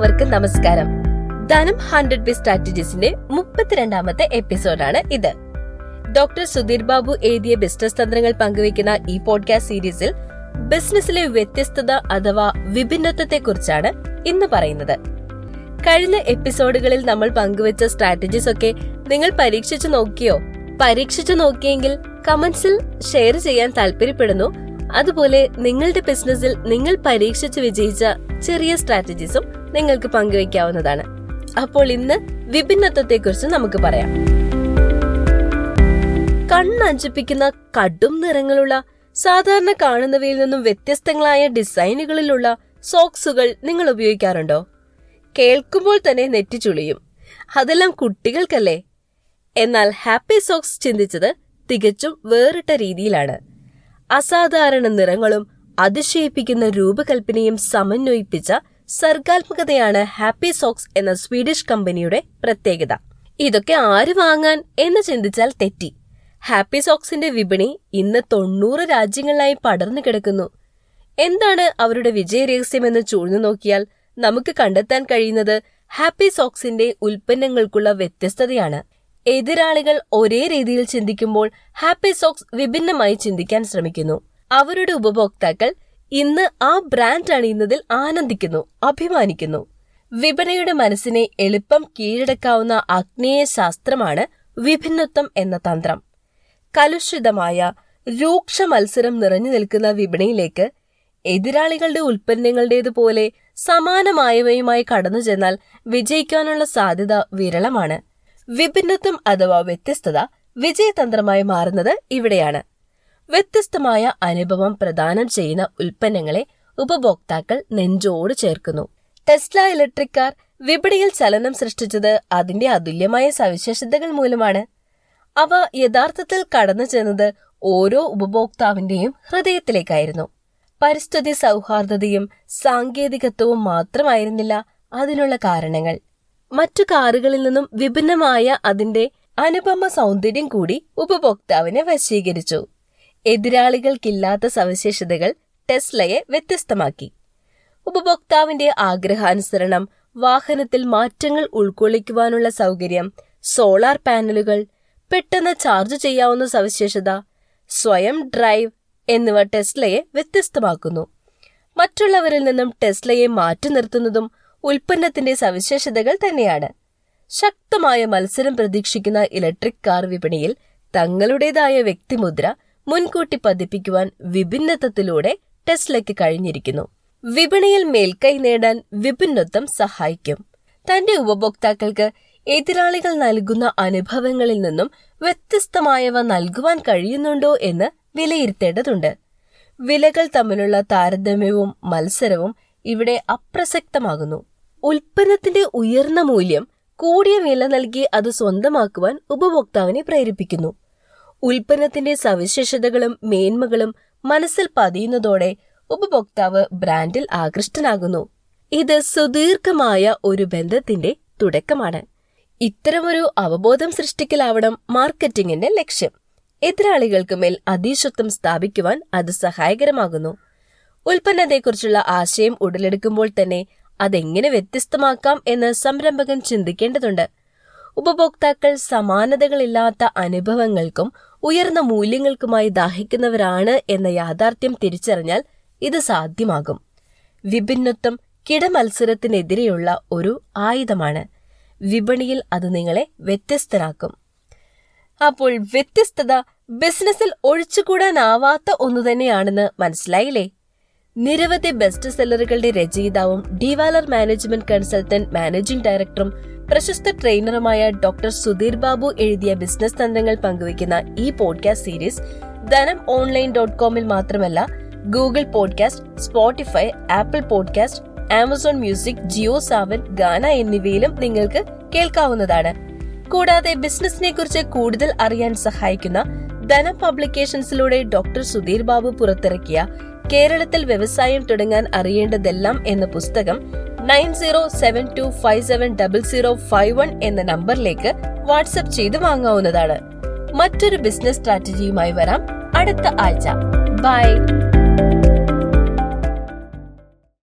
എല്ലാവർക്കും നമസ്കാരം. ധനം ഹൺഡ്രഡ് ബി സ്ട്രാറ്റജീസിന്റെ മുപ്പത്തിരണ്ടാമത്തെ എപ്പിസോഡാണ് ഇത്. ഡോക്ടർ സുധീർ ബാബു എഴുതിയ ബിസിനസ് തന്ത്രങ്ങൾ പങ്കുവയ്ക്കുന്ന ഈ പോഡ്കാസ്റ്റ് സീരീസിൽ ബിസിനസ്സിലെ വ്യത്യസ്തത അഥവാ വിഭിന്നത്വത്തെ കുറിച്ചാണ് ഇന്ന് പറയുന്നത്. കഴിഞ്ഞ എപ്പിസോഡുകളിൽ നമ്മൾ പങ്കുവച്ച സ്ട്രാറ്റജീസ് ഒക്കെ നിങ്ങൾ പരീക്ഷിച്ചു നോക്കിയോ? പരീക്ഷിച്ചു നോക്കിയെങ്കിൽ കമന്റ്സിൽ ഷെയർ ചെയ്യാൻ താല്പര്യപ്പെടുന്നു. അതുപോലെ നിങ്ങളുടെ ബിസിനസ്സിൽ നിങ്ങൾ പരീക്ഷിച്ച് വിജയിച്ച ചെറിയ സ്ട്രാറ്റജീസും നിങ്ങൾക്ക് പങ്കുവയ്ക്കാവുന്നതാണ്. അപ്പോൾ ഇന്ന് വിഭിന്നത്വത്തെ കുറിച്ച് നമുക്ക് പറയാം. കണ്ണഞ്ചിപ്പിക്കുന്ന കടും നിറങ്ങളുള്ള സാധാരണ കാണുന്നവയിൽ നിന്നും വ്യത്യസ്തങ്ങളായ ഡിസൈനുകളിലുള്ള സോക്സുകൾ നിങ്ങൾ ഉപയോഗിക്കാറുണ്ടോ? കേൾക്കുമ്പോൾ തന്നെ നെറ്റിച്ചുളിയും അതെല്ലാം കുട്ടികൾക്കല്ലേ? എന്നാൽ ഹാപ്പി സോക്സ് ചിന്തിച്ചത് തികച്ചും വേറിട്ട രീതിയിലാണ്. അസാധാരണ നിറങ്ങളും അതിശയിപ്പിക്കുന്ന രൂപകൽപ്പനയും സമന്വയിപ്പിച്ച സർഗാത്മകതയാണ് ഹാപ്പി സോക്സ് എന്ന സ്വീഡിഷ് കമ്പനിയുടെ പ്രത്യേകത. ഇതൊക്കെ ആര് വാങ്ങാൻ എന്ന് ചിന്തിച്ചാൽ തെറ്റി. ഹാപ്പി സോക്സിന്റെ വിപണി ഇന്ന് തൊണ്ണൂറ് രാജ്യങ്ങളിലായി പടർന്നു കിടക്കുന്നു. എന്താണ് അവരുടെ വിജയ വിജയരഹസ്യമെന്ന് ചൂഴ്ന്നു നോക്കിയാൽ നമുക്ക് കണ്ടെത്താൻ കഴിയുന്നത് ഹാപ്പി സോക്സിന്റെ ഉൽപ്പന്നങ്ങൾക്കുള്ള വ്യത്യസ്തതയാണ്. എതിരാളികൾ ഒരേ രീതിയിൽ ചിന്തിക്കുമ്പോൾ ഹാപ്പി സോക്സ് വിഭിന്നമായി ചിന്തിക്കാൻ ശ്രമിക്കുന്നു. അവരുടെ ഉപഭോക്താക്കൾ ഇന്ന് ആ ബ്രാൻഡ് അണിയുന്നതിൽ ആനന്ദിക്കുന്നു അഭിമാനിക്കുന്നു. വിപണിയുടെ മനസ്സിനെ എളുപ്പം കീഴടക്കാവുന്ന അഗ്നേയ ശാസ്ത്രമാണ് വിഭിന്നത്വം എന്ന തന്ത്രം. കലുഷിതമായ രൂക്ഷ മത്സരം നിറഞ്ഞു നിൽക്കുന്ന വിപണിയിലേക്ക് എതിരാളികളുടെ ഉൽപ്പന്നങ്ങളുടേതുപോലെ സമാനമായവയുമായി കടന്നു ചെന്നാൽ വിജയിക്കാനുള്ള സാധ്യത വിരളമാണ്. വിഭിന്നത്വം അഥവാ വ്യത്യസ്തത വിജയതന്ത്രമായി മാറുന്നത് ഇവിടെയാണ്. വ്യത്യസ്തമായ അനുഭവം പ്രദാനം ചെയ്യുന്ന ഉൽപ്പന്നങ്ങളെ ഉപഭോക്താക്കൾ നെഞ്ചോട് ചേർക്കുന്നു. ടെസ്ല ഇലക്ട്രിക് കാർ വിപണിയിൽ ചലനം സൃഷ്ടിച്ചത് അതിന്റെ അതുല്യമായ സവിശേഷതകൾ മൂലമാണ്. അവ യഥാർത്ഥത്തിൽ കടന്നു ചെന്നത് ഓരോ ഉപഭോക്താവിന്റെയും ഹൃദയത്തിലേക്കായിരുന്നു. പരിസ്ഥിതി സൗഹാർദ്ദതയും സാങ്കേതികത്വവും മാത്രമായിരുന്നില്ല അതിനുള്ള കാരണങ്ങൾ. മറ്റു കാറുകളിൽ നിന്നും വിഭിന്നമായ അതിന്റെ അനുപമ സൗന്ദര്യം കൂടി ഉപഭോക്താവിനെ വശീകരിച്ചു. എതിരാളികൾക്കില്ലാത്ത സവിശേഷതകൾ ടെസ്ലയെ വ്യത്യസ്തമാക്കി. ഉപഭോക്താവിന്റെ ആഗ്രഹാനുസരണം വാഹനത്തിൽ മാറ്റങ്ങൾ ഉൾക്കൊള്ളിക്കുവാനുള്ള സൗകര്യം സോളാർ പാനലുകൾ പെട്ടെന്ന് ചാർജ് ചെയ്യാവുന്ന സവിശേഷത സ്വയം ഡ്രൈവ് എന്നിവ ടെസ്ലയെ വ്യത്യസ്തമാക്കുന്നു. മറ്റുള്ളവരിൽ നിന്നും ടെസ്ലയെ മാറ്റി നിർത്തുന്നതും ഉൽപ്പന്നത്തിന്റെ സവിശേഷതകൾ തന്നെയാണ്. ശക്തമായ മത്സരം പ്രതീക്ഷിക്കുന്ന ഇലക്ട്രിക് കാർ വിപണിയിൽ തങ്ങളുടേതായ വ്യക്തിമുദ്ര മുൻകൂട്ടി പതിപ്പിക്കുവാൻ വിഭിന്നത്വത്തിലൂടെ ടെസ്ലയ്ക്ക് കഴിഞ്ഞിരിക്കുന്നു. വിപണിയിൽ മേൽക്കൈ നേടാൻ വിഭിന്നത്വം സഹായിക്കും. തന്റെ ഉപഭോക്താക്കൾക്ക് എതിരാളികൾ നൽകുന്ന അനുഭവങ്ങളിൽ നിന്നും വ്യത്യസ്തമായവ നൽകുവാൻ കഴിയുന്നുണ്ടോ എന്ന് വിലയിരുത്തേണ്ടതുണ്ട്. വിലകൾ തമ്മിലുള്ള താരതമ്യവും മത്സരവും ഇവിടെ അപ്രസക്തമാകുന്നു. ഉൽപ്പന്നത്തിന്റെ ഉയർന്ന മൂല്യം കൂടിയ വില നൽകി അത് സ്വന്തമാക്കുവാൻ ഉപഭോക്താവിനെ പ്രേരിപ്പിക്കുന്നു. ഉൽപ്പന്നത്തിന്റെ സവിശേഷതകളും മേന്മകളും മനസ്സിൽ പതിയുന്നതോടെ ഉപഭോക്താവ് ബ്രാൻഡിൽ ആകൃഷ്ടനാകുന്നു. ഇത് സുദീർഘമായ ഒരു ബന്ധത്തിന്റെ തുടക്കമാണ്. ഇത്തരമൊരു അവബോധം സൃഷ്ടിക്കലാവണം മാർക്കറ്റിംഗിന്റെ ലക്ഷ്യം. എതിരാളികൾക്ക് മേൽ അതീശത്വം സ്ഥാപിക്കുവാൻ അത് സഹായകരമാകുന്നു. ഉൽപ്പന്നത്തെക്കുറിച്ചുള്ള ആശയം ഉടലെടുക്കുമ്പോൾ തന്നെ അതെങ്ങനെ വ്യത്യസ്തമാക്കാം എന്ന് സംരംഭകൻ ചിന്തിക്കേണ്ടതുണ്ട്. ഉപഭോക്താക്കൾ സമാനതകളില്ലാത്ത അനുഭവങ്ങൾക്കും ഉയർന്ന മൂല്യങ്ങൾക്കുമായി ദാഹിക്കുന്നവരാണ് എന്ന യാഥാർത്ഥ്യം തിരിച്ചറിഞ്ഞാൽ ഇത് സാധ്യമാകും. വിഭിന്നത്വം കിടമത്സരത്തിനെതിരെയുള്ള ഒരു ആയുധമാണ്. വിപണിയിൽ അത് നിങ്ങളെ വ്യത്യസ്തരാക്കും. അപ്പോൾ വ്യത്യസ്തത ബിസിനസ്സിൽ ഒഴിച്ചുകൂടാനാവാത്ത ഒന്നു തന്നെയാണെന്ന് മനസ്സിലായില്ലേ? നിരവധി ബെസ്റ്റ് സെല്ലറുകളുടെ രചയിതാവും ഡിവാലർ മാനേജ്മെന്റ് കൺസൾട്ടന്റ് മാനേജിംഗ് ഡയറക്ടറും പ്രശസ്ത ട്രെയിനറുമായ ഡോക്ടർ സുധീർ ബാബു എഴുതിയ ബിസിനസ് തന്ത്രങ്ങൾ പങ്കുവയ്ക്കുന്ന ഈ podcast series Dhanam online dot കോമിൽ മാത്രമല്ല Google podcast Spotify Apple podcast Amazon music Jio Saavn Gaana എന്നിവയിലും നിങ്ങൾക്ക് കേൾക്കാവുന്നതാണ്. കൂടാതെ ബിസിനസിനെ കുറിച്ച് കൂടുതൽ അറിയാൻ സഹായിക്കുന്ന ധനം പബ്ലിക്കേഷൻസിലൂടെ ഡോക്ടർ സുധീർ ബാബു പുറത്തിറക്കിയ കേരളത്തിൽ വ്യവസായം തുടങ്ങാൻ അറിയേണ്ടതെല്ലാം എന്ന പുസ്തകം nine zero seven two five seven double zero five one എന്ന നമ്പറിലേക്ക് വാട്സ്ആപ്പ് ചെയ്ത് വാങ്ങാവുന്നതാണ്. മറ്റൊരു ബിസിനസ് സ്ട്രാറ്റജിയുമായി വരാം അടുത്ത ആഴ്ച. ബൈ.